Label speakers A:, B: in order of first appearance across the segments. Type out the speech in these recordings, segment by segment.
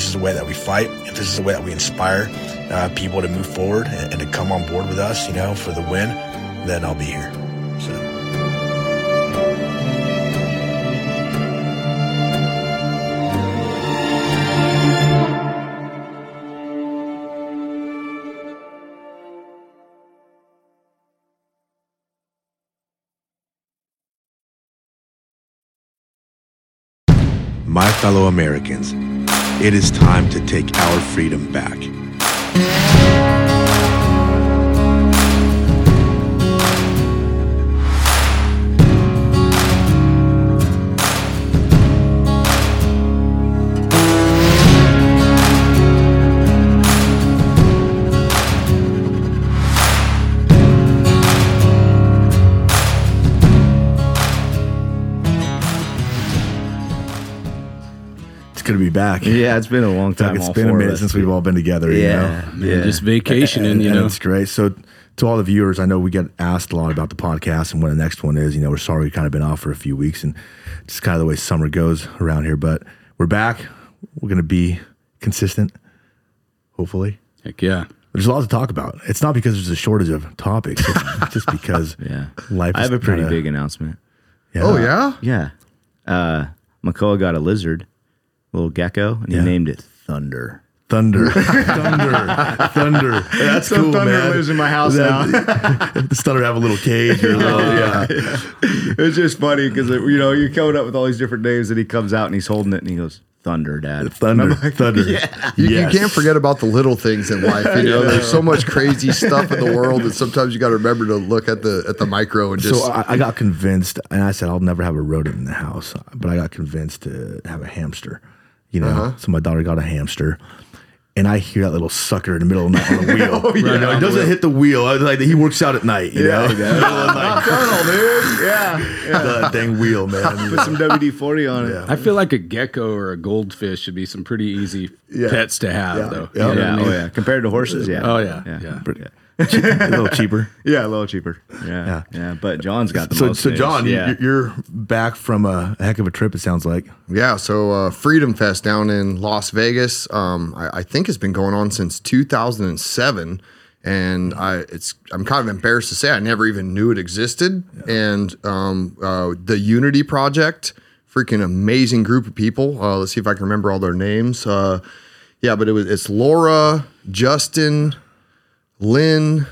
A: This is the way that we fight, if this is the way that we inspire uh, people to move forward and, and to come on board with us, you know, for the win, then I'll be here. So. My fellow Americans, it is time to take our freedom back. Back.
B: Yeah, it's been a long time.
A: It's been a minute since we've all been together. you
B: Yeah,
A: know?
B: yeah.
C: Just vacationing,
A: And-
C: you know.
A: it's great. So, to all the viewers, I know we get asked a lot about the podcast and when the next one is. You know, we're sorry we've kind of been off for a few weeks and just kind of the way summer goes around here. But we're back. We're going to be consistent, hopefully.
C: Heck yeah.
A: There's a lot to talk about. It's not because there's a shortage of topics, it's just because
B: Yeah.
A: life
B: I have a pretty
A: kinda-
B: big announcement.
A: Yeah.
D: Oh yeah.
B: Yeah. Uh, Makoa got a lizard, little gecko, and
A: Yeah.
B: he named it Thunder.
A: Thunder, thunder, thunder. That's cool, man.
B: lives in my house
A: Does thunder have a little cage? Or a little, yeah.
B: it's just funny because uh, you know you're coming up with all these different names, and he comes out and he's holding it, and he goes Thunder, Dad.
A: Thunder, thunder. Yeah.
D: You, you can't forget about the little things in life. You know, there's so much crazy stuff in the world that sometimes you got to remember to look at the at the micro and just.
A: So I, I got convinced, and I said I'll never have a rodent in the house, but I got convinced to have a hamster. You know,
D: Uh-huh.
A: so my daughter got a hamster, and I hear that little sucker in the middle of the night on the wheel.
D: Oh, yeah.
A: You know, he doesn't hit the wheel. I was like he works out at night. You know,
B: Colonel, dude. Yeah.
A: that dang wheel, man.
B: Put some WD forty on it.
A: Yeah.
C: I feel like a gecko or a goldfish should be some pretty easy
A: Yeah.
C: pets to have,
A: Yeah.
C: though.
A: Yeah.
C: You know
B: Yeah, oh yeah. Compared to horses, yeah.
C: Oh, yeah.
B: yeah,
C: Yeah.
A: A little cheaper.
B: Yeah, a little cheaper. Yeah, yeah. But John's got the
A: So,
B: most.
A: so
B: news.
A: John, you-
B: yeah.
A: you're back from a heck of a trip. It sounds like.
D: Yeah, so uh, Freedom Fest down in Las Vegas, um, I, I think it's been going on since 2007, and I it's I'm kind of embarrassed to say I never even knew it existed. And um, uh, the Unity Project, freaking amazing group of people. Uh, let's see if I can remember all their names. Uh, yeah, but it was it's Laura, Justin, Lynn,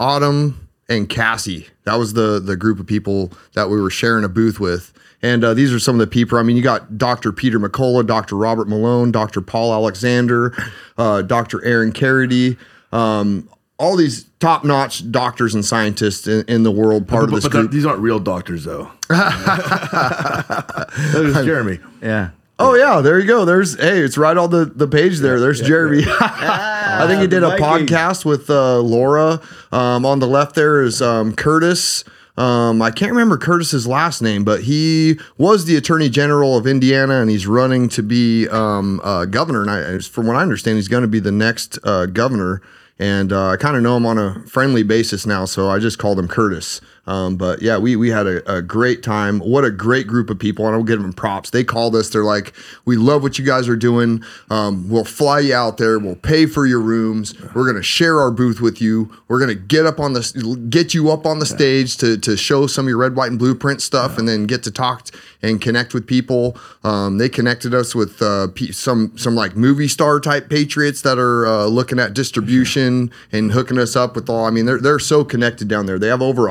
D: Autumn and Cassie. That was the the group of people that we were sharing a booth with. And uh, these are some of the people. I mean, you got Dr. Peter McCullough, Dr. Robert Malone, Dr. Paul Alexander, uh, Dr. Aaron Kheriaty, um, all these top notch doctors and scientists in, in the world, part of
A: But,
D: this
A: but
D: group.
A: these aren't real doctors, though. that is Jeremy.
B: yeah.
D: Oh yeah, there you go. There's hey, it's right on the, the page there. There's Jeremy. I think he did a podcast with uh, Laura. Um, on the left there is um, Curtis. Um, I can't remember Curtis's last name, but he was the Attorney General of Indiana, and he's running to be um, uh, governor. And I, from what I understand, he's going to be the next uh, governor. And uh, I kind of know him on a friendly basis now, so I just called him Curtis. Um, but yeah, we we had a, a great time. What a great group of people, and I'll give them props. They called us. They're like, "We love what you guys are doing. Um, we'll fly you out there. We'll pay for your rooms. We're gonna share our booth with you. We're gonna get up on the get you up on the stage to to show some of your red, white, and blueprint stuff, and then get to talk and connect with people. Um, they connected us with uh, some some like movie star type patriots that are uh, looking at distribution and hooking us up with all. I mean, they're they're so connected down there. They have over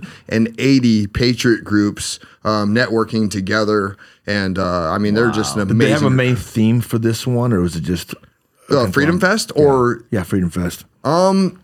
D: 180 patriot groups um, networking together, and uh, I mean, they're just an
A: Did they have a
D: amazing.
A: main theme for this one, or was it just
D: uh, Freedom Fest or
A: yeah, Freedom Fest?
D: Um,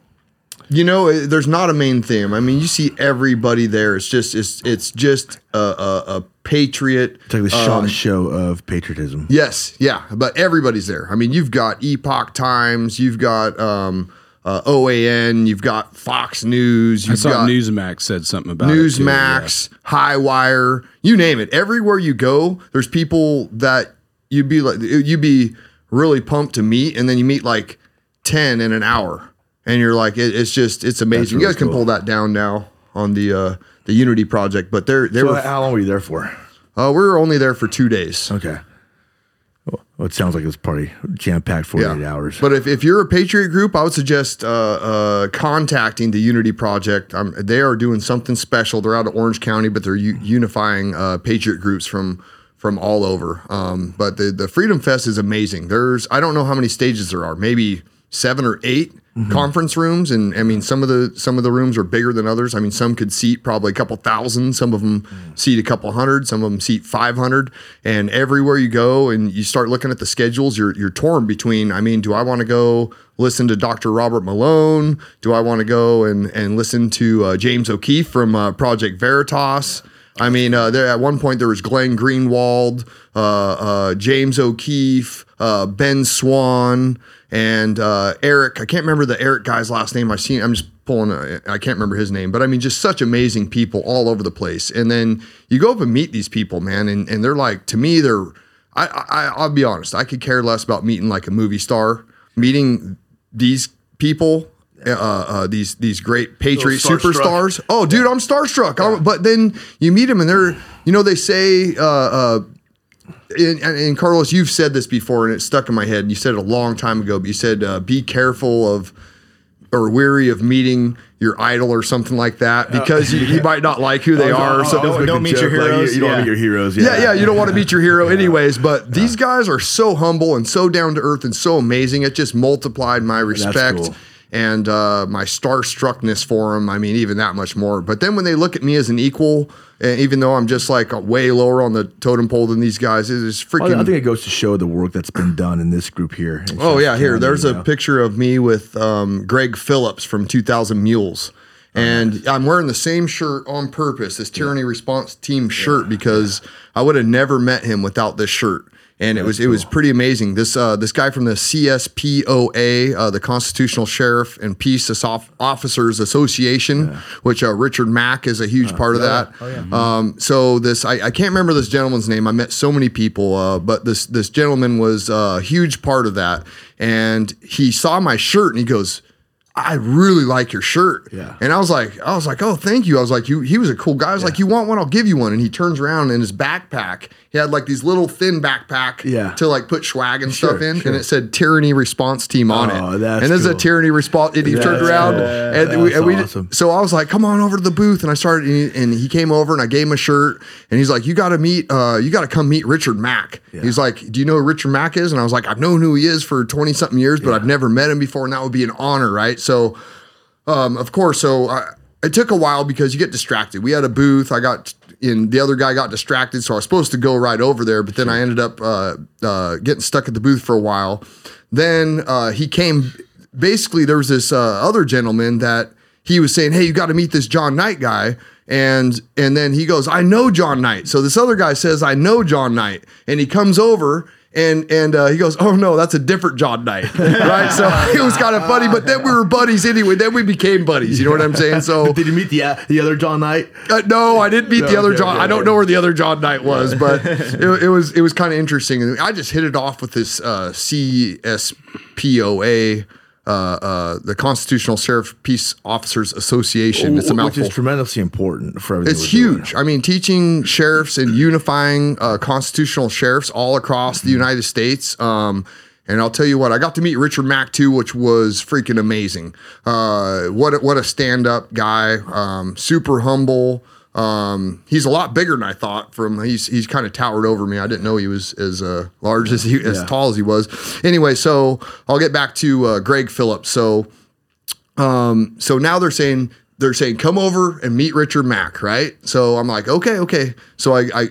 D: you know, it- there's not a main theme. I mean, you see everybody there. It's just it's it's just a a, a patriot.
A: It's like the shot show of patriotism.
D: Yes, yeah, but everybody's there. I mean, you've got Epoch Times, you've got um, uh, OAN, you've got Fox News,
C: I
D: you've
C: saw
D: got
C: Newsmax said something about it. too,
D: Newsmax, Highwire, you name it. Everywhere you go, there's people that you'd be like you'd be really pumped to meet, and then you meet like ten in an hour, and you're like, it, it's just it's amazing. you
A: really
D: guys can
A: cool.
D: pull that down now on the uh, the Unity project, but they're they
A: So
D: were
A: how long were you there for?
D: uh, we were only there for two days.
A: Okay. Well, it sounds like it's probably jam packed forty eight hours.
D: But if, if you're a Patriot group, I would suggest uh, uh, contacting the Unity Project. Um, they are doing something special. They're out of Orange County, but they're u- unifying uh, Patriot groups from from all over. Um, but the the Freedom Fest is amazing. There's I don't know how many stages there are, maybe seven or 8 conference rooms, and I mean some of the some of the rooms are bigger than others. I mean some could seat probably a couple thousand. Some of them seat a couple hundred. Some of them seat five hundred. And everywhere you go and you start looking at the schedules, you're you're torn between. I mean, do I want to go listen to Dr. Robert Malone? Do I want to go and and listen to uh, James O'Keefe from uh, Project Veritas? I mean, uh, there at one point there was Glenn Greenwald, uh, uh, James O'Keefe, uh, Ben Swann, and uh, Eric. I can't remember the Eric guy's last name. I've seen. I'm just pulling. A, I can't remember his name, but I mean, just such amazing people all over the place. And then you go up and meet these people, man, and and they're like to me, they're. I, I I'll be honest. I could care less about meeting like a movie star. Meeting these people. Uh, uh, these these great Patriot superstars. Oh, dude, I'm starstruck. I'm- but then you meet them, and they're, you know, they say, uh, uh, and, and Carlos, you've said this before, and it stuck in my head. You said it a long time ago, but you said, uh, be careful of or weary of meeting your idol or something like that because you, you might not like who they are. or something.
B: don't- don't meet your
A: Like,
B: heroes.
A: you, you don't
B: Yeah.
A: meet your heroes.
D: Yeah, yeah, you don't want to meet your hero anyways, but these guys are so humble and so down to earth and so amazing. It just multiplied my respect
A: cool.
D: And uh, my starstruckness for them. I mean, even that much more. But then when they look at me as an equal, uh, even though I'm just like way lower on the totem pole than these guys, it is freaking.
A: I think it goes to show the work that's been done in this group here.
D: Oh yeah, here there's a
A: know.
D: picture of me with um, Greg Phillips from 2000 Mules, and I'm wearing the same shirt on purpose, this Tyranny Response Team shirt, because I would have never met him without this shirt. And it was it was pretty amazing. This uh, this guy from the CSPOA, uh, the Constitutional Sheriff and Peace Officers Association, which uh, Richard Mack is a huge part of that. Oh Um, so this I, I can't remember this gentleman's name. I met so many people, uh, but this this gentleman was a huge part of that. And he saw my shirt and he goes, I really like your shirt.
A: Yeah.
D: And I was like, I was like, oh, thank you. I was like, you, he was a cool guy. I was like, you want one? I'll give you one. And he turns around in his backpack, he had like these little thin backpack
A: Yeah.
D: to like put swag and stuff in.
A: sure.
D: And it said tyranny response team on
A: Oh,
D: it.
A: that's
D: and this is a tyranny response. And he turned around
A: cool.
D: and, we,
A: That's
D: and we,
A: awesome.
D: so I was like, come on over to the booth. And I started, and he, and he came over and I gave him a shirt. And he's like, you got to meet, uh, you got to come meet Richard Mack. He's like, do you know who Richard Mack is? And I was like, I've known who he is for 20 something years, but I've never met him before. And that would be an honor, right? So, um, of course, so I, it took a while because you get distracted. We had a booth. I got in. The other guy got distracted, so I was supposed to go right over there, but then I ended up uh, uh, getting stuck at the booth for a while. Then uh, he came. Basically, there was this uh, other gentleman that he was saying, "Hey, you got to meet this John Knight guy." And and then he goes, "I know John Knight." So this other guy says, "I know John Knight," and he comes over and and uh, he goes, "Oh no, that's a different John Knight." right? So it was kind of funny, but then we were buddies anyway. Then we became buddies. You know what I'm saying? So
A: Did you meet the uh, the other John Knight?
D: uh, no, I didn't meet the other
A: okay,
D: John.
A: okay,
D: I don't
A: okay.
D: know where the other John Knight was, but it, it was it was kind of interesting. And I just hit it off with this uh, CSPOA. Uh, uh, the Constitutional Sheriff Peace Officers Association. It's a mouthful.
A: Which is tremendously important for everything.
D: It's
A: we're doing.
D: huge. I mean, teaching sheriffs and unifying uh, constitutional sheriffs all across the United States. Um, and I'll tell you what, I got to meet Richard Mack too, which was freaking amazing. Uh, what a, what a stand up guy, um, super humble. Um, he's a lot bigger than I thought. From he's he's kind of towered over me. I didn't know he was as uh, large as he as tall as he was. Anyway, so I'll get back to uh, Greg Phillips. So um, so now they're saying they're saying come over and meet Richard Mack, right? So I'm like, okay, okay. So I I,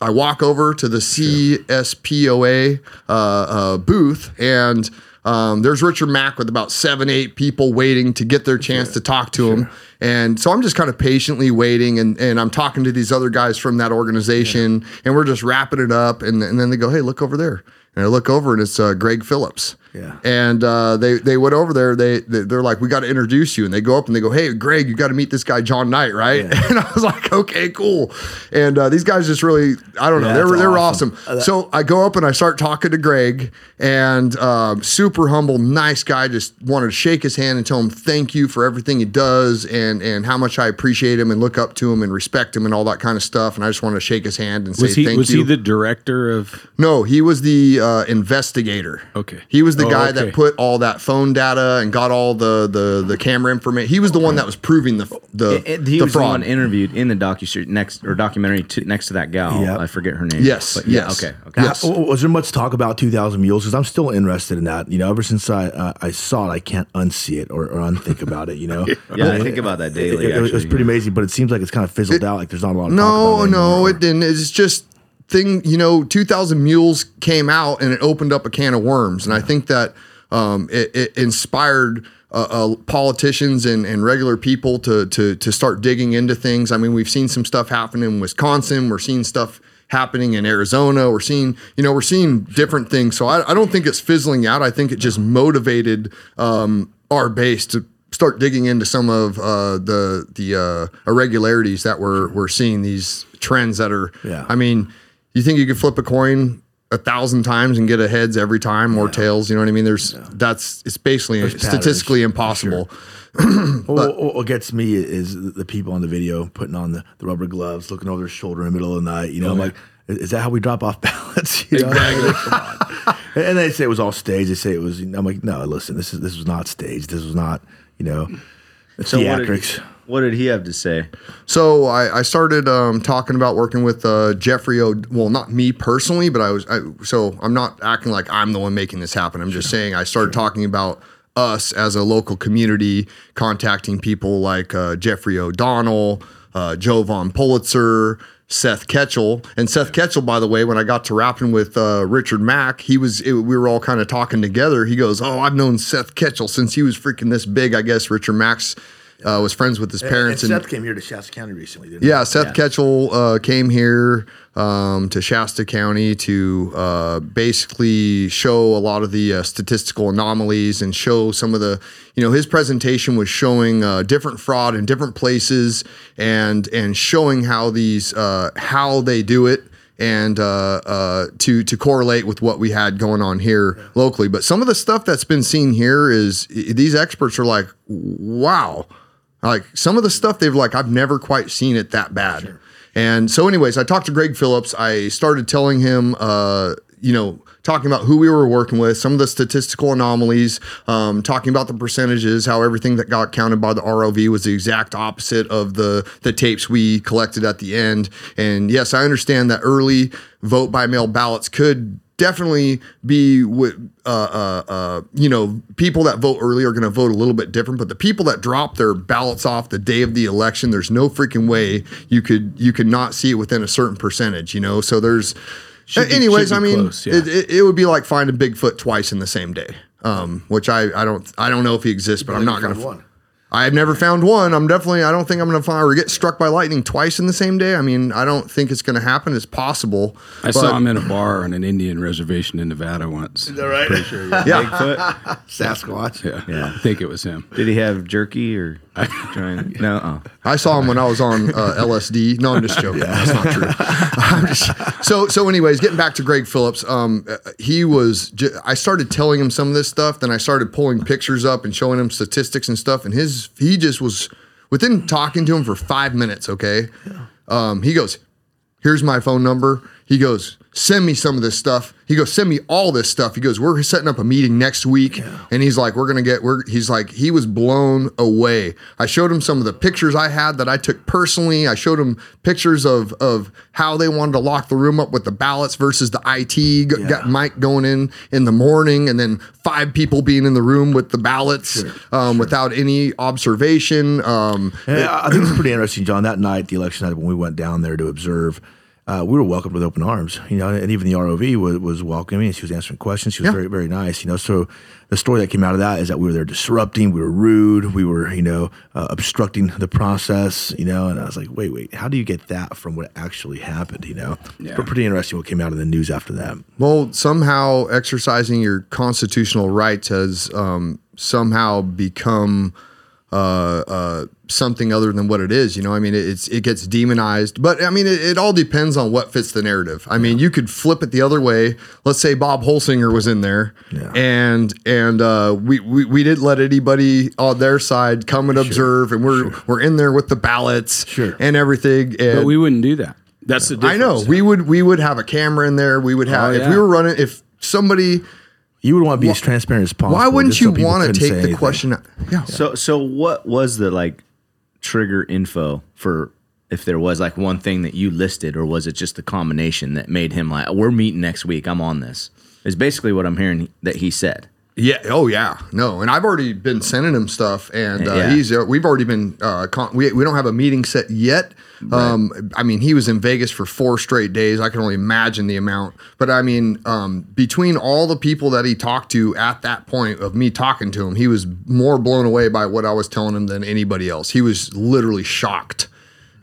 D: I walk over to the CSPOA uh, uh, booth and. Um, there's Richard Mack with about seven, eight people waiting to get their chance to talk to him. And so I'm just kind of patiently waiting and, and I'm talking to these other guys from that organization and we're just wrapping it up. And, and then they go, hey, look over there. And I look over and it's uh, Greg Phillips.
A: Yeah.
D: And uh, they they went over there. They, they they're like, we got to introduce you. And they go up and they go, hey, Greg, you got to meet this guy John Knight, right? And I was like, okay, cool. And uh, these guys just really, I don't know,
A: Yeah, they're
D: they were
A: awesome.
D: awesome. So I go up and I start talking to Greg, and um, super humble, nice guy. Just wanted to shake his hand and tell him thank you for everything he does, and and how much I appreciate him and look up to him and respect him and all that kind of stuff. And I just wanted to shake his hand and
C: Was
D: say
C: he
D: thank
C: was
D: you.
C: Was he the director of?
D: No, he was the uh, investigator.
C: Okay.
D: He was the
C: Oh,
D: guy
C: okay.
D: that put all that phone data and got all the the the camera information. He was the one that was proving the the,
B: It- it- he
D: the
B: was the one
D: fraud.
B: interviewed in the docu next or documentary to, next to that gal.
A: Yeah.
B: I forget her name.
D: Yes,
B: But yeah,
D: yes.
B: Okay. Okay.
D: Yes.
A: W- Was there much talk about 2,000 Mules? Because I'm still interested in that. You know, ever since I uh, I saw it, I can't unsee it or, or unthink about it. You know.
B: Yeah, I think about that daily.
A: It, it- it was
B: actually.
A: pretty amazing, but it seems like it's kind of fizzled out. Like there's not a lot of talk
D: No,
A: about it
D: no, it didn't. It's just thing. You know, two thousand mules came out and it opened up a can of worms, and I think that um, it, it inspired. Uh, uh, politicians and, and regular people to, to to start digging into things. I mean, we've seen some stuff happen in Wisconsin. We're seeing stuff happening in Arizona. We're seeing, you know, we're seeing different things. So I, I don't think it's fizzling out. I think it just motivated um, our base to start digging into some of uh, the the uh, irregularities that we're we're seeing. These trends that are.
A: Yeah.
D: I mean, you think you could flip a coin a thousand times and get a heads every time or tails? You know what I mean? There's that's it's basically
A: patterns,
D: statistically impossible.
A: Well, what, what gets me is the the people on the video putting on the, the rubber gloves, looking over their shoulder in the middle of the night. You know, I'm oh, like, is is that how we drop off ballots? You know? Come on. And they say it was all staged. They say it was. I'm like, no, listen, this is this was not staged. This was not, you know,
B: So what did,
A: theatrics.
B: what did he have to say?
D: So I, I started um, talking about working with uh, Jeffrey O. Well, not me personally, but I was. I, so I'm not acting like I'm the one making this happen. I'm just saying I started talking about us as a local community, contacting people like uh, Jeffrey O'Donnell, uh, Jovan Pulitzer. Seth Keshel and Seth Keshel, by the way, when I got to rapping with uh, Richard Mack, he was it, we were all kind of talking together. He goes, "Oh, I've known Seth Keshel since he was freaking this big. I guess Richard Mack's uh, was friends with his parents
A: and
D: and
A: Seth came here to Shasta County recently, didn't he?
D: yeah, Seth Keshel uh, came here um, to Shasta County to uh, basically show a lot of the uh, statistical anomalies and show some of the, you know, his presentation was showing uh, different fraud in different places and and showing how these uh, how they do it and uh, uh, to to correlate with what we had going on here locally. But some of the stuff that's been seen here is these experts are like, wow, like some of the stuff they've like I've never quite seen it that bad. And so, anyways, I talked to Greg Phillips. I started telling him, uh, you know, talking about who we were working with, some of the statistical anomalies, um, talking about the percentages, how everything that got counted by the ROV was the exact opposite of the the tapes we collected at the end. And yes, I understand that early vote by mail ballots could definitely be with uh, uh, uh, you know people that vote early are going to vote a little bit different but the people that drop their ballots off the day of the election there's no freaking way you could you could not see it within a certain percentage you know so there's
C: Should be-
D: anyways i mean
C: close, yeah.
D: it, it, it would be like finding bigfoot twice in the same day um, which I, I don't I don't know if he exists, but I'm not gonna.
A: one.
D: I've never found one. I'm definitely. I don't think I'm gonna find or get struck by lightning twice in the same day. I mean, I don't think it's gonna happen. It's possible.
C: I
D: but-
C: saw him in a bar on an Indian reservation in Nevada once. Is
A: that right?
C: Pretty sure. Yeah.
D: Yeah.
B: Bigfoot?
A: Sasquatch.
C: yeah.
B: Yeah.
C: I think it was him.
B: Did he have jerky or No. Oh.
D: I saw him when I was on uh, LSD. No, I'm just joking. That's not true. Just- so, so, anyways, getting back to Greg Phillips, um, uh, he was. J- I started telling him some of this stuff, then I started pulling pictures up and showing him statistics and stuff, and his he just was within talking to him for five minutes. Okay, um, he goes, "Here's my phone number." He goes, send me some of this stuff. He goes, send me all this stuff. He goes, we're setting up a meeting next week, and he's like, we're gonna get. We're he's like, he was blown away. I showed him some of the pictures I had that I took personally. I showed him pictures of of how they wanted to lock the room up with the ballots versus the IT. G- Got Mike going in in the morning, and then five people being in the room with the ballots um, without any observation. Um,
A: Yeah, I think it's pretty interesting, John. That night, the election night, when we went down there to observe, uh, we were welcomed with open arms. You know, and even the ROV was, was welcoming. She was answering questions. She was
D: Yeah.
A: very, very nice. You know, so the story that came out of that is that we were there disrupting. We were rude. We were, you know, uh, obstructing the process. You know, and I was like, wait, wait, how do you get that from what actually happened? You know,
C: Yeah.
A: but pretty interesting what came out of the news after that.
D: Well, somehow exercising your constitutional rights has um, somehow become uh, uh, something other than what it is. You know, I mean, it, it's it gets demonized, but I mean, it, it all depends on what fits the narrative. I mean, you could flip it the other way. Let's say Bob Holsinger was in there,
A: Yeah.
D: and and uh, we, we we didn't let anybody on their side come and observe, and we're we're in there with the ballots
A: Sure.
D: and everything. And
C: But we wouldn't do that. That's the difference.
D: I know we would we would have a camera in there. We would have
C: Oh,
D: if we were running if somebody.
A: You would want to be as transparent as possible.
D: Why wouldn't
A: just so
D: you want to take the
A: anything.
D: question? Yeah.
B: So so what was the like trigger info for if there was like one thing that you listed or was it just the combination that made him like we're meeting next week I'm on this is basically what I'm hearing that he said.
D: Yeah. Oh, yeah. No, and I've already been sending him stuff, and uh,
B: Yeah.
D: he's uh, we've already been uh, con- we we don't have a meeting set yet. Um, I mean, he was in Vegas for four straight days. I can only imagine the amount. But I mean, um, between all the people that he talked to at that point of me talking to him, he was more blown away by what I was telling him than anybody else. He was literally shocked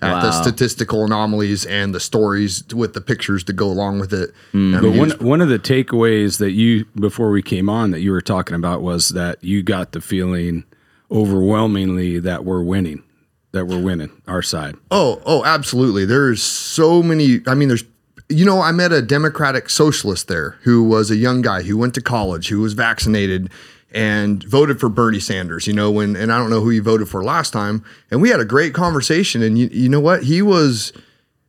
D: at the statistical anomalies and the stories with the pictures to go along with it. Mm. I
C: But
D: mean, he
C: one
D: was-
C: one of the takeaways that you before we came on that you were talking about was that you got the feeling overwhelmingly that we're winning, that we're winning our side.
D: Oh, oh, absolutely. There's so many. I mean, there's, you know, I met a Democratic socialist there who was a young guy who went to college, who was vaccinated and voted for Bernie Sanders, you know, when, and I don't know who he voted for last time. And we had a great conversation. And you, you know what? He was,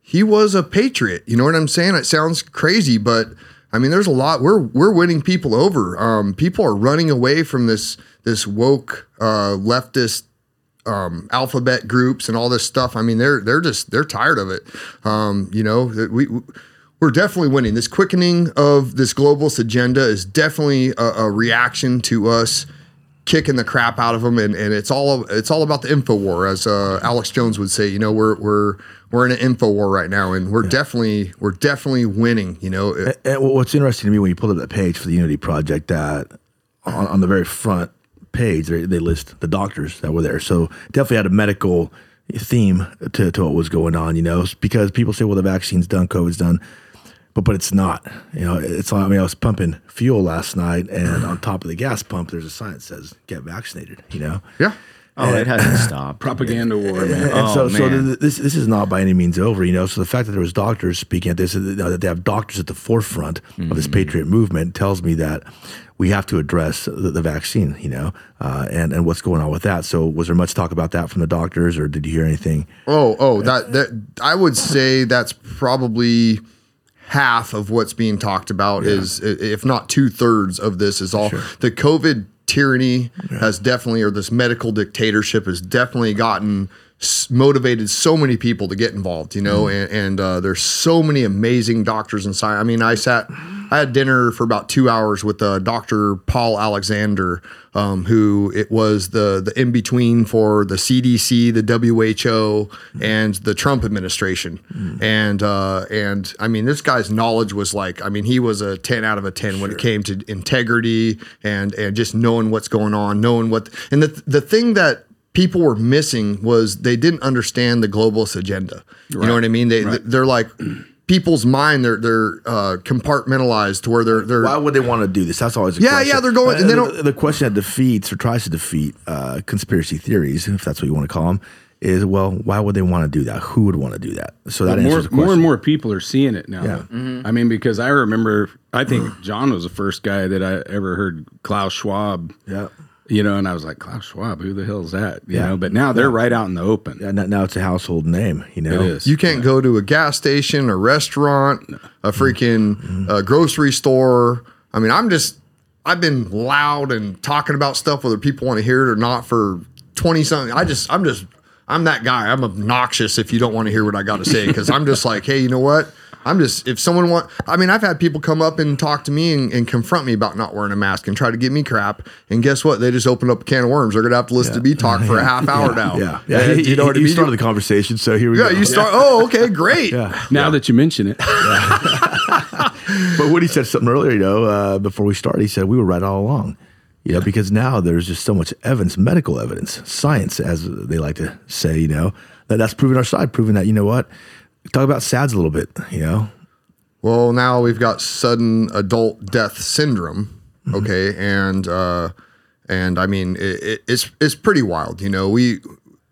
D: he was a patriot. You know what I'm saying? It sounds crazy, but I mean, there's a lot. We're we're winning people over. Um, people are running away from this this woke uh, leftist um, alphabet groups and all this stuff. I mean, they're they're just they're tired of it. Um, you know, we we're definitely winning. This quickening of this globalist agenda is definitely a, a reaction to us kicking the crap out of them, and, and it's all it's all about the info war, as uh, Alex Jones would say. You know, we're we're we're in an info war right now, and we're definitely we're definitely winning. You know, It-
A: what's interesting to me when you pull up that page for the Unity Project, that on, on the very front page they, they list the doctors that were there. So definitely had a medical theme to, to what was going on. You know, because people say, well, the vaccine's done, COVID's done, but but it's not. You know, it's. I mean, I was pumping fuel last night, and on top of the gas pump, there's a sign that says "Get vaccinated." You know.
D: yeah.
B: Oh, it hasn't stopped.
C: Propaganda war, man.
A: And
B: Oh,
A: so, so
B: man.
A: th- this this is not by any means over, you know. So the fact that there was doctors speaking at this, that they have doctors at the forefront of this patriot movement, tells me that we have to address the, the vaccine, you know, uh, and and what's going on with that. So, was there much talk about that from the doctors, or did you hear anything?
D: Oh, oh, that that I would say that's probably half of what's being talked about is if not two thirds of this is all the COVID tyranny has definitely or this medical dictatorship has definitely gotten motivated so many people to get involved you know and, and uh, there's so many amazing doctors and science i mean i sat i had dinner for about two hours with uh, dr paul alexander um, who it was the the in between for the CDC, the WHO, and the Trump administration. And uh, and I mean, this guy's knowledge was like, I mean, he was a ten out of a ten when it came to integrity and and just knowing what's going on, knowing what. And the the thing that people were missing was they didn't understand the globalist agenda. You know what I mean? They they're like. People's mind, they're they're uh, compartmentalized to where they're they're
A: Why would they want to do this? That's always a
D: Yeah,
A: question.
D: yeah, yeah. they're going- and they
A: the,
D: don't-
A: the question that defeats or tries to defeat uh, conspiracy theories, if that's what you want to call them, is well, why would they want to do that? Who would want to do that? So that
C: more,
A: answers the question.
C: more and more people are seeing it now.
A: Yeah.
C: though. I mean, because I remember, I think John was the first guy that I ever heard Klaus Schwab
A: Yeah.
C: You know, and I was like, Klaus Schwab, who the hell is that? You
A: Yeah.
C: know, but now they're right out in the open.
A: Yeah, now, now it's a household name. You know,
C: It is.
D: You can't go to a gas station, a restaurant, a freaking uh, grocery store. I mean, I'm just, I've been loud and talking about stuff whether people want to hear it or not for 20 something. I just, I'm just, I'm that guy. I'm obnoxious if you don't want to hear what I got to say because I'm just like, hey, you know what? I'm just, if someone want, I mean, I've had people come up and talk to me and, and confront me about not wearing a mask and try to give me crap. And guess what? They just opened up a can of worms. They're going to have to listen to me talk for a half hour now.
A: Yeah, yeah.
D: And
A: He-
D: you know what I mean?
A: started the conversation, so here we
D: Yeah,
A: go.
D: you start. Oh, okay, great.
C: Now that you mention it,
A: But Woody said something earlier, you know, uh, before we started, he said we were right all along. You know, because now there's just so much evidence, medical evidence, science, as they like to say, you know, that that's proving our side, proving that, you know what, talk about SADS a little bit, you know.
D: Well, now we've got sudden adult death syndrome. Okay, and uh, and I mean it, it, it's it's pretty wild. You know, we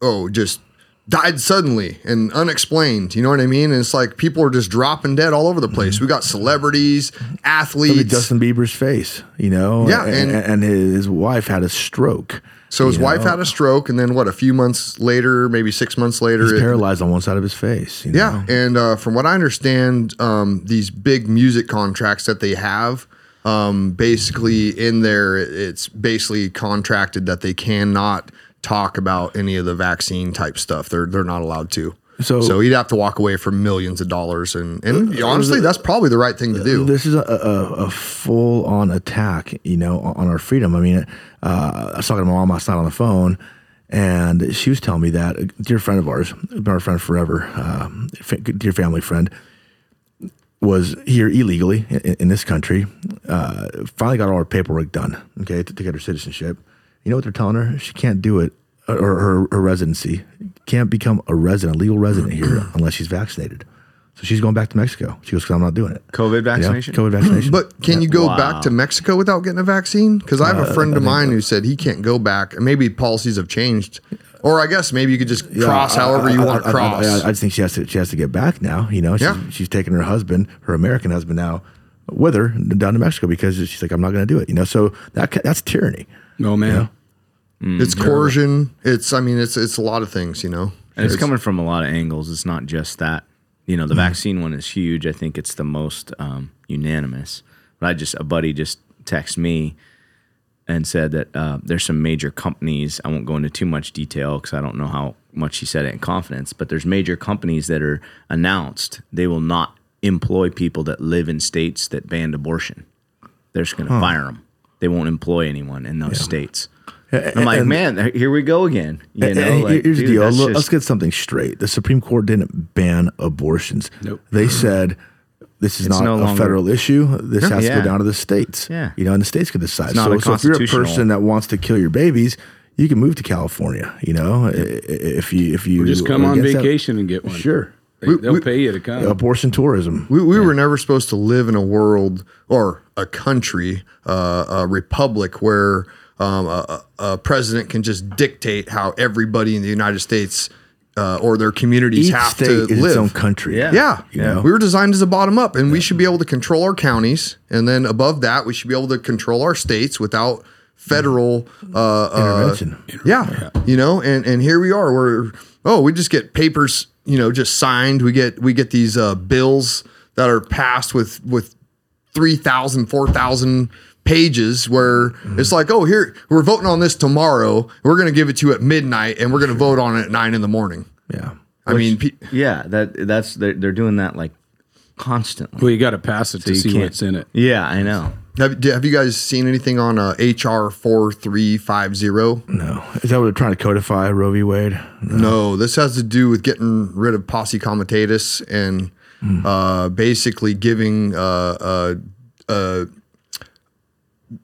D: oh just died suddenly and unexplained. You know what I mean? And it's like people are just dropping dead all over the place. We got celebrities, athletes.
A: Justin Bieber's face, you know,
D: Yeah,
A: and,
D: and-
A: and his wife had a stroke.
D: So his
A: you
D: wife
A: know.
D: had a stroke, and then what? A few months later, maybe six months later,
A: He's
D: it-
A: paralyzed on one side of his face. You know?
D: Yeah, and uh, from what I understand, um, these big music contracts that they have, um, basically in there, it's basically contracted that they cannot talk about any of the vaccine type stuff. They're they're not allowed to.
A: So-
D: so he'd have to walk away for millions of dollars, and and honestly, that's probably the right thing to do.
A: This is a, a, a full on attack, you know, on our freedom. I mean, uh, I was talking to my mom last night on the phone, and she was telling me that a dear friend of ours, been our friend forever, um, fa- dear family friend, was here illegally in, in this country. Uh, finally got all her paperwork done, okay, to, to get her citizenship. You know what they're telling her? She can't do it, or her, her residency can't become a resident, legal resident here unless she's vaccinated. So she's going back to Mexico. She goes, because I'm not doing it.
B: COVID
A: Yeah,
B: vaccination.
A: COVID vaccination.
D: But can you go
B: Wow.
D: back to Mexico without getting a vaccine? Because I have a uh, friend of mine who said he can't go back, and maybe policies have changed. Or I guess maybe you could just cross
A: I-
D: however
A: I-
D: you
A: I-
D: want
A: I-
D: to cross.
A: I, I just think she has to. She has to get back now. You know, she's,
D: Yeah.
A: she's taking her husband, her American husband, now with her down to Mexico because she's like, I'm not going to do it. You know, so that ca- that's tyranny.
C: oh man,
D: it's coercion. It's I mean it's it's a lot of things, you know.
B: And it's coming from a lot of angles. It's not just that. You know, the vaccine one is huge. I think it's the most um, unanimous. But I just a buddy just texted me and said that uh, there's some major companies. I won't go into too much detail because I don't know how much he said it in confidence. But there's major companies that are announced they will not employ people that live in states that banned abortion. They're just going to fire them. They won't employ anyone in those states. I'm like,
A: and-
B: man, here we go again. You
A: And-
B: know,
A: and
B: like,
A: here's the deal.
B: that's
A: Look,
B: just-
A: let's get something straight. The Supreme Court didn't ban abortions.
C: Nope.
A: They said this is
B: It's
A: not
B: no
A: a
B: longer-
A: federal issue. This has to go down to the states.
B: Yeah.
A: You know, and the states can decide.
B: not
A: so,
B: a
A: so if you're a person that wants to kill your babies, you can move to California. You know, I- i- if you if you
C: Or just come on
A: against that-
C: vacation and get one.
A: Sure.
C: They, will pay you to come.
A: Abortion tourism.
D: We, we were never supposed to live in a world or a country, uh, a republic where um, a, a a president can just dictate how everybody in the United States uh, or their communities
A: Each
D: have
A: state
D: to
A: is
D: live.
A: its own country.
B: Yeah.
D: Yeah.
A: You know?
D: We were designed as a bottom up, and we should be able to control our counties. And then above that, we should be able to control our states without federal uh, uh,
A: Intervention.
D: yeah, you know, and and here we are. We're oh, we just get papers, you know, just signed. We get we get these uh, bills that are passed with with 3,000, 4,000 pages where it's like, oh, here we're voting on this tomorrow. We're going to give it to you at midnight, and we're going to vote on it at nine in the morning.
A: Yeah.
D: I mean, pe-
B: Yeah, that that's they're, they're doing that like constantly.
C: well, you got to pass it to see what's in it.
B: Yeah, I know.
D: have, have you guys seen anything on uh, HR four three five zero?
A: No. Is that what they're trying to codify Roe v. Wade?
D: No, this has to do with getting rid of posse comitatus and uh, basically giving uh, uh, uh,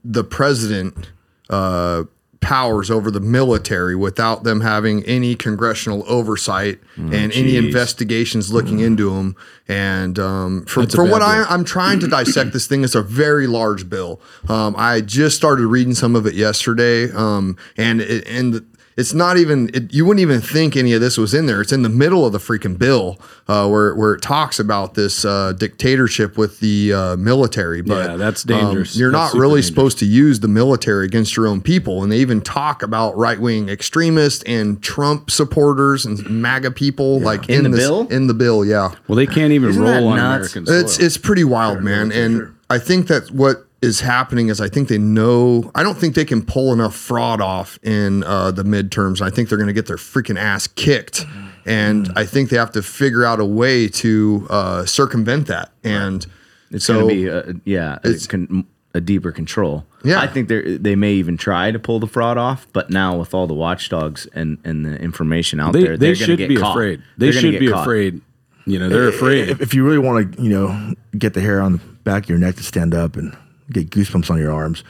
D: the president uh, powers over the military without them having any congressional oversight and any investigations looking into them. And um,
C: a
D: from what I, I'm trying to dissect this thing, it's a very large bill. Um, I just started reading some of it yesterday, um, and it, and the, it's not even it, you wouldn't even think any of this was in there. It's in the middle of the freaking bill uh, where where it talks about this uh, dictatorship with the uh, military. But
C: Yeah, that's
D: um,
C: dangerous.
D: you're
C: That's
D: not really
C: dangerous.
D: supposed to use the military against your own people, and they even talk about right wing extremists and Trump supporters and MAGA people like
B: In the
D: this-
B: bill?
D: In the bill, yeah.
C: Well, they can't even
B: Isn't
C: roll on
B: nuts?
C: American soil.
D: It's it's pretty wild, man. And I think that what is happening is I think they know. I don't think they can pull enough fraud off in uh, the midterms. I think they're going to get their freaking ass kicked, and I think they have to figure out a way to uh, circumvent that. And
B: It's
D: so
B: going to be, a, yeah, a,
D: it's-
B: con, a deeper control.
D: Yeah.
B: I think they they may even try to pull the fraud off, but now with all the watchdogs and, and the information out
C: they
B: there,
C: they
B: they're
C: should
B: get
C: be
B: caught.
C: afraid. They
B: They're
C: should be
B: caught.
C: afraid. You know, they're afraid.
A: If, if you really want to, you know, get the hair on the back of your neck to stand up and get goosebumps on your arms,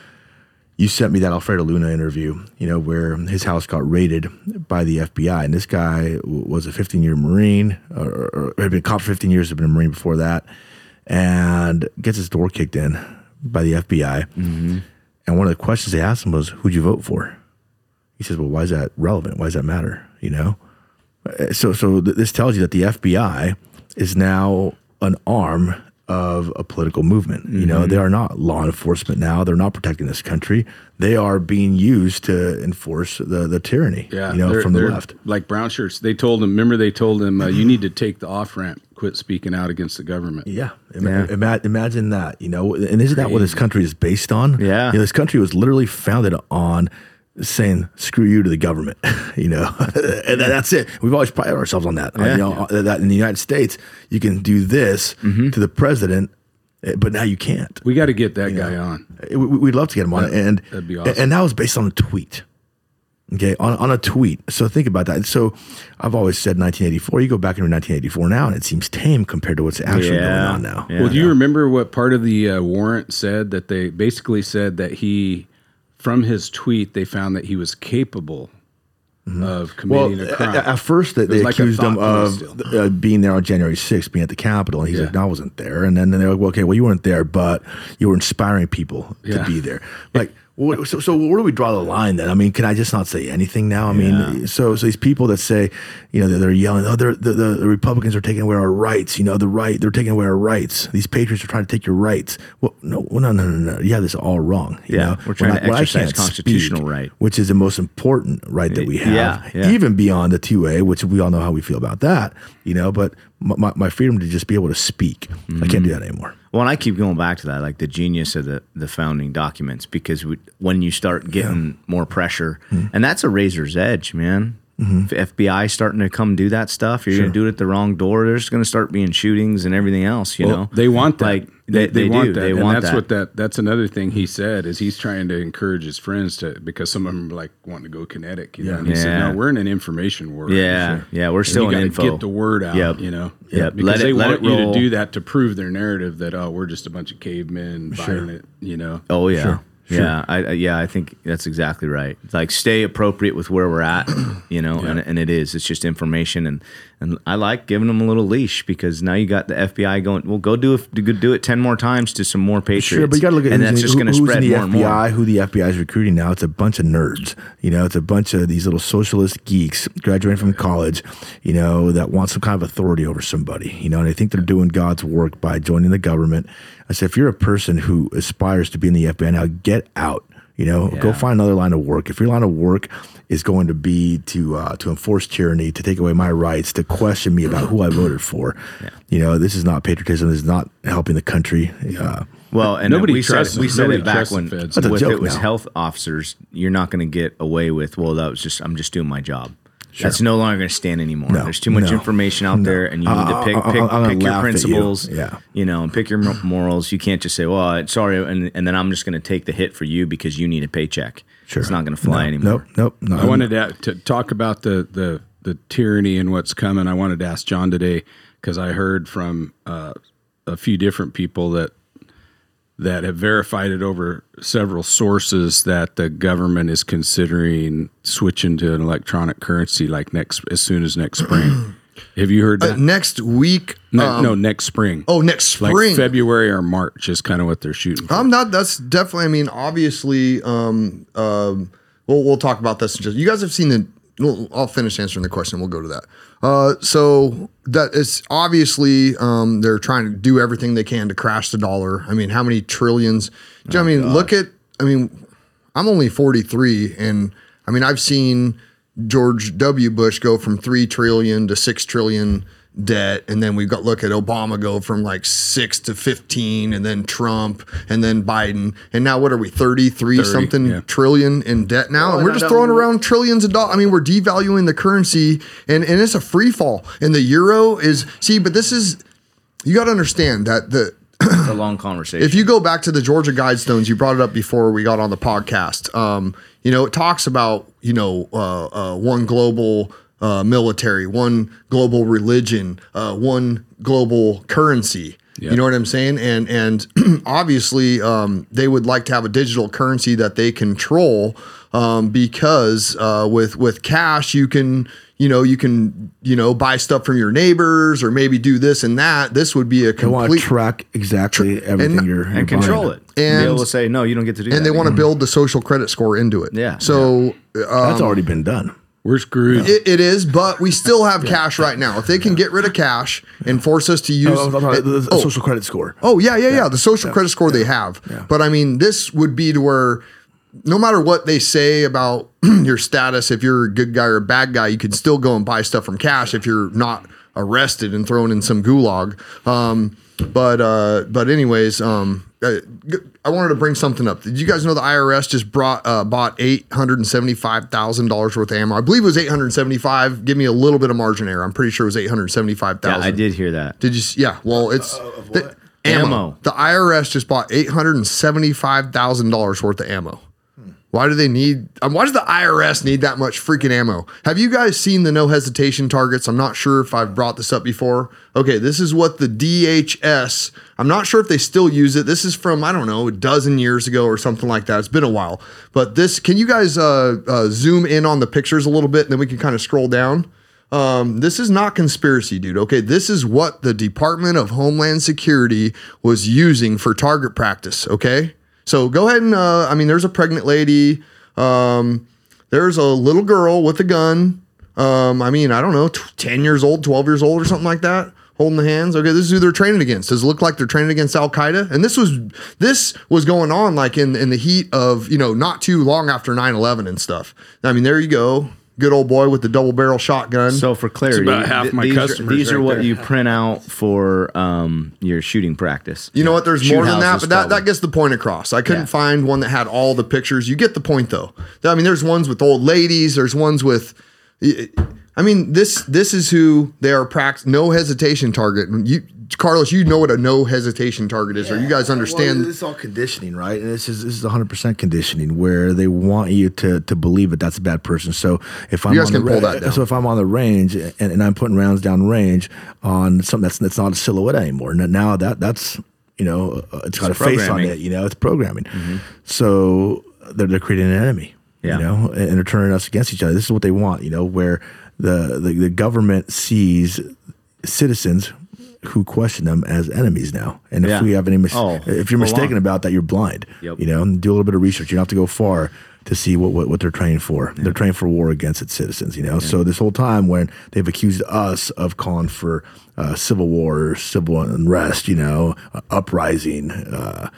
A: you sent me that Alfredo Luna interview, you know, where his house got raided by the FBI. And this guy was a 15 year Marine, or, or, or had been caught for 15 years, had been a Marine before that, and gets his door kicked in by the FBI. And one of the questions they asked him was, Who'd you vote for? He says, Well, why is that relevant? Why does that matter? You know? Uh, So, so th- this tells you that the FBI is now an arm of a political movement. You
C: Mm-hmm.
A: know, they are not law enforcement now. They're not protecting this country. They are being used to enforce the, the tyranny,
C: yeah,
A: you know, from the left.
C: Like brown shirts. They told them, Remember, they told them, uh, you need to take the off ramp. Quit speaking out against the government.
A: Yeah. Ima-
B: Yeah.
A: ima- imagine that, you know, and isn't that what this country is based on?
B: Yeah.
A: You know, this country was literally founded on saying screw you to the government, you know, and that- that's it. We've always prided ourselves on that.
B: Yeah.
A: You know, that in the United States, you can do this
B: Mm-hmm.
A: to the president, eh, but now you can't.
C: We got to get that guy on.
A: We- we- We'd love to get him on, and
C: that'd be awesome.
A: and that was based on a tweet. Okay, on, on a tweet. So think about that. So I've always said 1984. You go back into 1984 now, and it seems tame compared to what's actually going on now.
B: Yeah.
C: Well, do you remember what part of the uh, warrant said that they basically said that he, from his tweet, they found that he was capable of
A: Mm-hmm. Well,
C: committing a
A: a-
C: crime.
A: a- at first they, they
C: like
A: accused him of uh, being there on January 6th, being at the Capitol, and he's
C: Yeah.
A: like, "No, I wasn't there." And then they're like, well, "Okay, well, you weren't there, but you were inspiring people
C: Yeah.
A: to be there." Like, so, so where do we draw the line then? I mean, can I just not say anything now? I mean, so so these people that say, you know, they're, they're yelling, "Oh, they're, the, the, Republicans are taking away our rights," you know, the right, they're taking away our rights. These patriots are trying to take your rights. Well, no, well, no, no, no, no. You have this all wrong. you
B: Yeah,
A: know?
B: we're trying
A: When
B: to
A: when
B: exercise constitutional right.
A: which is the most important right that we have
B: Yeah, yeah.
A: even beyond the 2A, which we all know how we feel about that, you know, but my, my, my freedom to just be able to speak, I can't do that anymore.
B: Well, and I keep going back to that, like the genius of the, the founding documents, because we, when you start getting more pressure,
A: Hmm.
B: and that's a razor's edge, man.
A: Mm-hmm.
B: If FBI starting to come do that stuff, you're going to do it at the wrong door. There's going to start being shootings and everything else. You
C: Well,
B: know,
C: they want that.
B: Like they, they,
C: want
B: do.
C: that.
B: They
C: and
B: want
C: that's
B: that.
C: what that. That's another thing he said is he's trying to encourage his friends to because some of them like wanting to go kinetic. You know, and he said, "No, we're in an information war.
B: Yeah, yeah, we're still
C: you
B: in
C: gotta
B: info.
C: Get the word out.
B: Yep.
C: You know,
B: Yep.
C: because
B: Let it-
C: they
B: let
C: want you to do that to prove their narrative that oh, we're just a bunch of cavemen buying it. You know.
B: Oh yeah,
A: Sure,
B: yeah, I, I yeah, I think that's exactly right. It's like stay appropriate with where we're at, you know, and, and it is. It's just information, and and I like giving them a little leash because now you got the FBI going. Well, go do it, do do it ten more times to some more patriots.
A: Sure, but you got to look at
B: and
A: who's
B: that's just going to spread more and
A: FBI,
B: more.
A: who the FBI is recruiting now. It's a bunch of nerds. You know, it's a bunch of these little socialist geeks graduating from college, you know, that want some kind of authority over somebody, you know, and I think they're doing God's work by joining the government. I said, if you're a person who aspires to be in the FBI now, get out. You know, go find another line of work. If your line of work is going to be to uh, to enforce tyranny, to take away my rights, to question me about who I voted for, you know, this is not patriotism. This is not helping the country. Uh,
B: Well, and
C: Nobody
B: we said
C: trusts
B: we
C: them.
B: said it back when
C: the feds.
B: If it was
A: now.
B: health officers, you're not going to get away with. Well, that was just I'm just doing my job. That's no longer going to stand anymore.
A: No,
B: There's too much
A: no,
B: information out there, and you need to
A: I-
B: pick
A: I-
B: pick,
A: I'm
B: pick your
A: laugh at you.
B: principles.
A: Yeah.
B: you know, and pick your morals. You can't just say, "Well, I- sorry," and, and then I'm just going to take the hit for you because you need a paycheck.
A: Sure.
B: It's not going to fly
A: No,
B: anymore.
A: Nope, nope. No,
C: I wanted to, to talk about the, the the tyranny and what's coming. I wanted to ask John today because I heard from uh, a few different people that that have verified it over several sources that the government is considering switching to an electronic currency like next as soon as next spring. have you heard
D: Uh,
C: that?
D: next week,
C: no,
D: um,
C: no, next spring.
D: oh, next
C: like
D: spring.
C: February or March is kind of what they're shooting for.
D: Um, not that's definitely. I mean, obviously, um, um, we'll we'll talk about this. in just you guys have seen the. Well, I'll finish answering the question. We'll go to that. Uh, so that is obviously um, they're trying to do everything they can to crash the dollar. I mean, how many trillions? Do you know I mean, look at. I mean, I'm only 43, and I mean, I've seen George W. Bush go from three trillion to six trillion debt, and then we got look at Obama go from like six to 15, and then Trump, and then Biden, and now what are we 33 something
C: yeah.
D: trillion in debt now, and
B: and
D: we're
B: I
D: just
B: don't-
D: throwing around trillions of dollars. I mean, we're devaluing the currency, and and it's a free fall, and the euro is see, but this is you got to understand that the
B: It's a long conversation.
D: if you go back to the Georgia Guidestones, you brought it up before we got on the podcast. Um, you know, it talks about you know uh, uh, one global uh, military, one global religion, uh, one global currency. You know what I'm saying? And and obviously, um, they would like to have a digital currency that they control um, because uh, with with cash you can you know you can you know buy stuff from your neighbors or maybe do this and that. This would be a
A: They want to
D: complete
A: track exactly everything
D: and-
A: you're, you're
B: and control
A: buying.
B: it. And be
D: And-
B: able to say, no, you don't get to do that.
D: and they want to build the social credit score into it.
B: Yeah.
D: So uh,
A: That's already been done.
C: We're screwed.
D: it, it is, but we still have cash right now. If they can get rid of cash and force us to use,
A: Oh, I'm talking the, the
D: oh,
A: social credit score.
D: oh yeah, yeah, yeah, the social credit score they have. But I mean, this would be to where no matter what they say about your status, if you're a good guy or a bad guy, you can still go and buy stuff from cash if you're not arrested and thrown in some gulag. Um, but uh, but anyways, um, uh, g- I wanted to bring something up. Did you guys know the IRS just brought uh, bought eight hundred and seventy five thousand dollars worth of ammo? I believe it was eight hundred seventy five. Give me a little bit of margin error. I'm pretty sure it was eight hundred seventy five thousand. Yeah.
B: I did hear that.
D: Did you? Yeah. Well, it's the ammo.
B: Ammo.
D: The IRS just bought eight hundred and seventy-five thousand dollars worth of ammo. Why do they need? Um, why does the IRS need that much freaking ammo? Have you guys seen the no hesitation targets? I'm not sure if I've brought this up before. Okay, this is what the DHS. I'm not sure if they still use it. This is from I don't know a dozen years ago or something like that. It's been a while. But this, can you guys uh, uh, zoom in on the pictures a little bit, and then we can kind of scroll down. Um, this is not conspiracy, dude. Okay, this is what the Department of Homeland Security was using for target practice. Okay, so go ahead and uh, I mean, there's a pregnant lady. Um, there's a little girl with a gun. Um, I mean, I don't know, t- ten years old, twelve years old, or something like that, holding the hands. Okay, this is who they're training against. Does it look like they're training against Al Qaeda? And this was this was going on like in in the heat of you know not too long after 9-11 and stuff. I mean, there you go. Good old boy with the double barrel shotgun.
B: So for clarity,
C: about half
B: th-
C: my
B: these, are,
C: customers
B: these are what
C: there.
B: you print out for um, your shooting practice.
D: You know what? There's
B: Shoot
D: more than that, but that, that gets the point across. I couldn't
B: Yeah.
D: find one that had all the pictures. You get the point, though. I mean, there's ones with old ladies. There's ones with. I mean, this this is who they are. Practice no hesitation target. You, Carlos, you know what a no hesitation target is, or you guys understand?
A: Well, it's all conditioning, right? And this is this is 100 percent conditioning, where they want you to to believe that that's a bad person. So if I'm
D: You guys
A: on the
D: can pull that down.
A: so if I'm on the range and, and I'm putting rounds down range on something that's that's not a silhouette anymore, now- now that that's you know uh, it's got a face on it. You know, it's programming. So they're they're creating an enemy.
B: Yeah.
A: You know, and, and they're turning us against each other. This is what they want. You know, where the the, the government sees citizens who question them as enemies now. And if
B: Yeah.
A: we have any mis-
B: Oh,
A: if you're mistaken
B: on.
A: about that, you're blind.
B: Yep.
A: You know, and do a little bit of research. You don't have to go far to see what, what, what they're training for. They're trained for war against its citizens, you know. So this whole time when they've accused us of calling for uh, civil war, civil unrest, you know, uh, uprising, uh,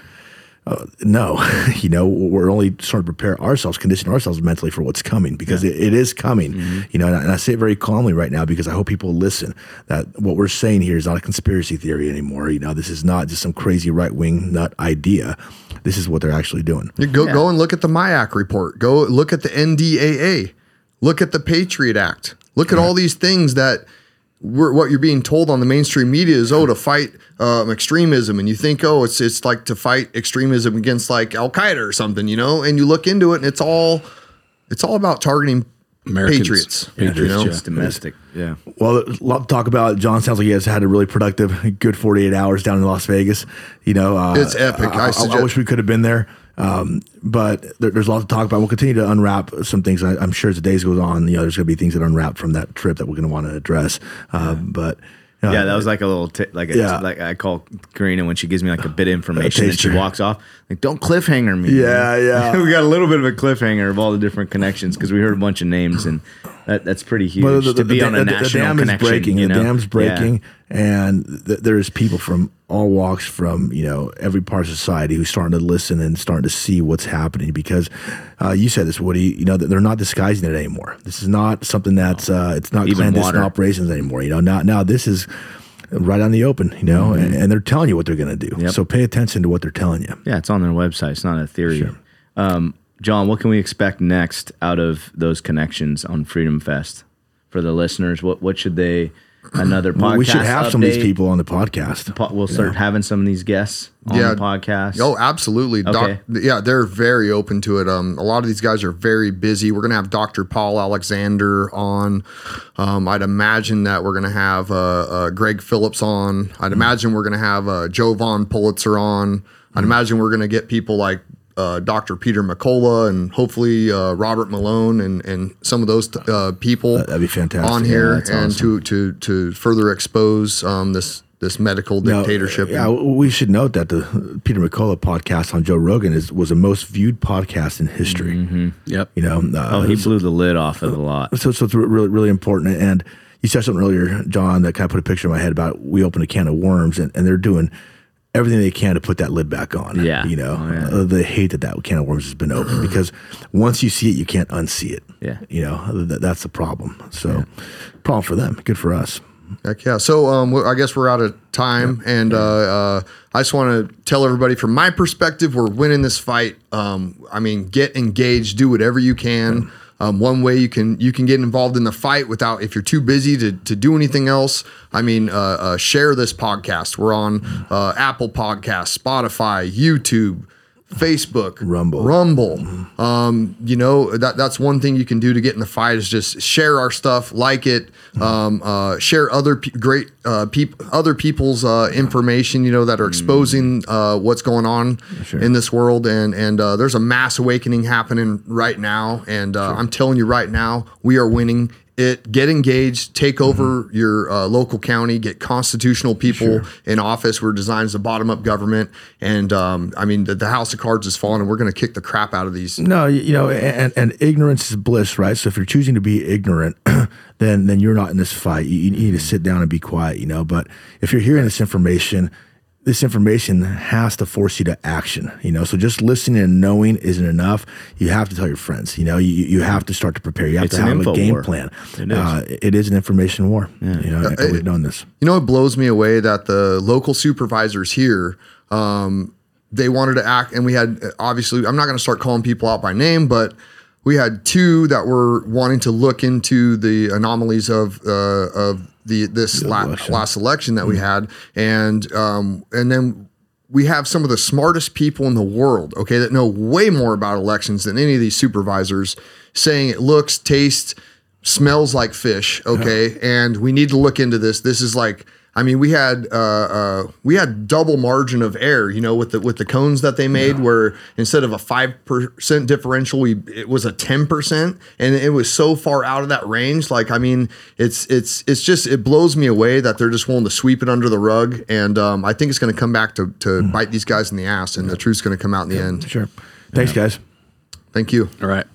A: uh, no, you know, we're only starting to prepare ourselves, condition ourselves mentally for what's coming because it, it is coming. You know, and I, and I say it very calmly right now because I hope people listen that what we're saying here is not a conspiracy theory anymore. You know, this is not just some crazy right wing nut idea. This is what they're actually doing.
D: You go go and look at the MIAC report. Go look at the NDAA. Look at the Patriot Act. Look at all these things that we're, what you're being told on the mainstream media is oh to fight um, extremism, and you think oh it's it's like to fight extremism against like Al Qaeda or something, you know. And you look into it, and it's all it's all about targeting
C: Americans.
D: patriots.
C: Patriots,
D: you know?
C: yeah.
B: It's domestic. Yeah.
A: Well, a lot to talk about. John sounds like he has had a really productive, good 48 hours down in Las Vegas. You know, uh,
D: It's epic. I
A: I, I,
D: suggest-
A: wish we could have been there. Um, but there, there's a lot to talk about. We'll continue to unwrap some things. I, I'm sure as the days goes on, you know, there's going to be things that unwrap from that trip that we're going to want to address. Uh, But
B: Yeah, that was like a little t- like a,
A: Yeah.
B: like I call Karina when she gives me like a bit of information and she walks off. Like, don't cliffhanger me.
A: Yeah, yeah.
B: we got a little bit of a cliffhanger of all the different connections because we heard a bunch of names and that, that's pretty huge
A: Well, the,
B: to be
A: the-
B: on a
A: the- the
B: national
A: dam
B: connection.
A: is breaking.
B: you know?
A: The dam's
B: Yeah.
A: breaking, and th- there's people from all walks, from you know every part of society who's starting to listen and starting to see what's happening. Because uh, you said this, Woody. You know they're not disguising it anymore. This is not something that's uh, it's not
B: Even
A: clandestine
B: water.
A: operations anymore. You know now now this is right on the open. You know, and, and they're telling you what they're going to do.
B: Mm-hmm. Yep.
A: So pay attention to what they're telling you.
B: Yeah, it's on their website. It's not a theory. Um, John, what can we expect next out of those connections on Freedom Fest for the listeners? What what should they? Another podcast.
A: Well, we should have some of these people on the podcast.
B: Po- We'll start having some of these guests on
D: Yeah.
B: the podcast.
D: Oh, absolutely. Doc,
B: Okay.
D: yeah, they're very open to it. Um, a lot of these guys are very busy. We're gonna have Dr. Paul Alexander on. Um, I'd imagine that we're gonna have uh, uh, Greg Phillips on. I'd imagine we're gonna have uh, Jovan Pulitzer on. I'd imagine we're gonna get people like uh, Dr. Peter McCullough and hopefully uh, Robert Malone and and some of those uh, people
A: That'd be fantastic.
D: on here
A: that's
D: and
A: awesome.
D: to to to further expose um, this this medical
A: Now,
D: dictatorship.
A: Yeah, we should note that the Peter McCullough podcast on Joe Rogan is was the most viewed podcast in history.
C: Yep.
A: You know, uh,
B: Oh, he blew the lid off of a lot.
A: so so it's really really important. And you said something earlier, John, that kind of put a picture in my head about we opened a can of worms, and, and they're doing everything they can to put that lid back on.
B: Yeah.
A: you know,
B: Oh, yeah.
A: uh, they hate that that can of worms has been open because once you see it, you can't unsee it.
B: Yeah.
A: you know, th- that's the problem. So, problem for them, good for us.
D: Heck yeah. So um, I guess we're out of time, and uh, uh, I just want to tell everybody from my perspective, we're winning this fight. Um, I mean, get engaged, do whatever you can. Um, one way you can you can get involved in the fight without if you're too busy to, to do anything else. I mean, uh, uh, share this podcast. We're on uh, Apple Podcasts, Spotify, YouTube. Facebook,
A: Rumble.
D: Rumble. Um, you know that that's one thing you can do to get in the fight is just share our stuff, like it, um, uh, share other pe- great uh, peop- other people's uh, information. You know that are exposing uh, what's going on in this world, and and uh, there's a mass awakening happening right now, and uh, I'm telling you right now, we are winning. It get engaged, take over your uh, local county, get constitutional people in office. We're designed as a bottom up government, and um, I mean the, the house of cards is falling, and we're going to kick the crap out of these.
A: No, you you know, and, and ignorance is bliss, right? So if you're choosing to be ignorant, then then you're not in this fight. You, you need to sit down and be quiet, you know. But if you're hearing this information, this information has to force you to action, you know. So just listening and knowing isn't enough. You have to tell your friends, you know. You you have to start to prepare. You have
B: It's
A: to have a game
B: war.
A: plan.
B: It is.
A: Uh, it is an information war. You know, and we've done this.
D: You know, it blows me away that the local supervisors here, um, they wanted to act, and we had obviously, I'm not going to start calling people out by name, but we had two that were wanting to look into the anomalies of uh, of the this
A: election.
D: last election that we had, and um, and then we have some of the smartest people in the world, okay, that know way more about elections than any of these supervisors, saying it looks, tastes, smells like fish, okay, and we need to look into this. This is like, I mean, we had uh, uh, we had double margin of error, you know, with the with the cones that they made, where instead of a five percent differential, we it was a ten percent, and it was so far out of that range. Like, I mean, it's it's it's just it blows me away that they're just willing to sweep it under the rug, and um, I think it's going to come back to to bite these guys in the ass, and the truth's going to come out in the end.
A: Sure. Thanks, guys.
D: Thank you.
C: All right.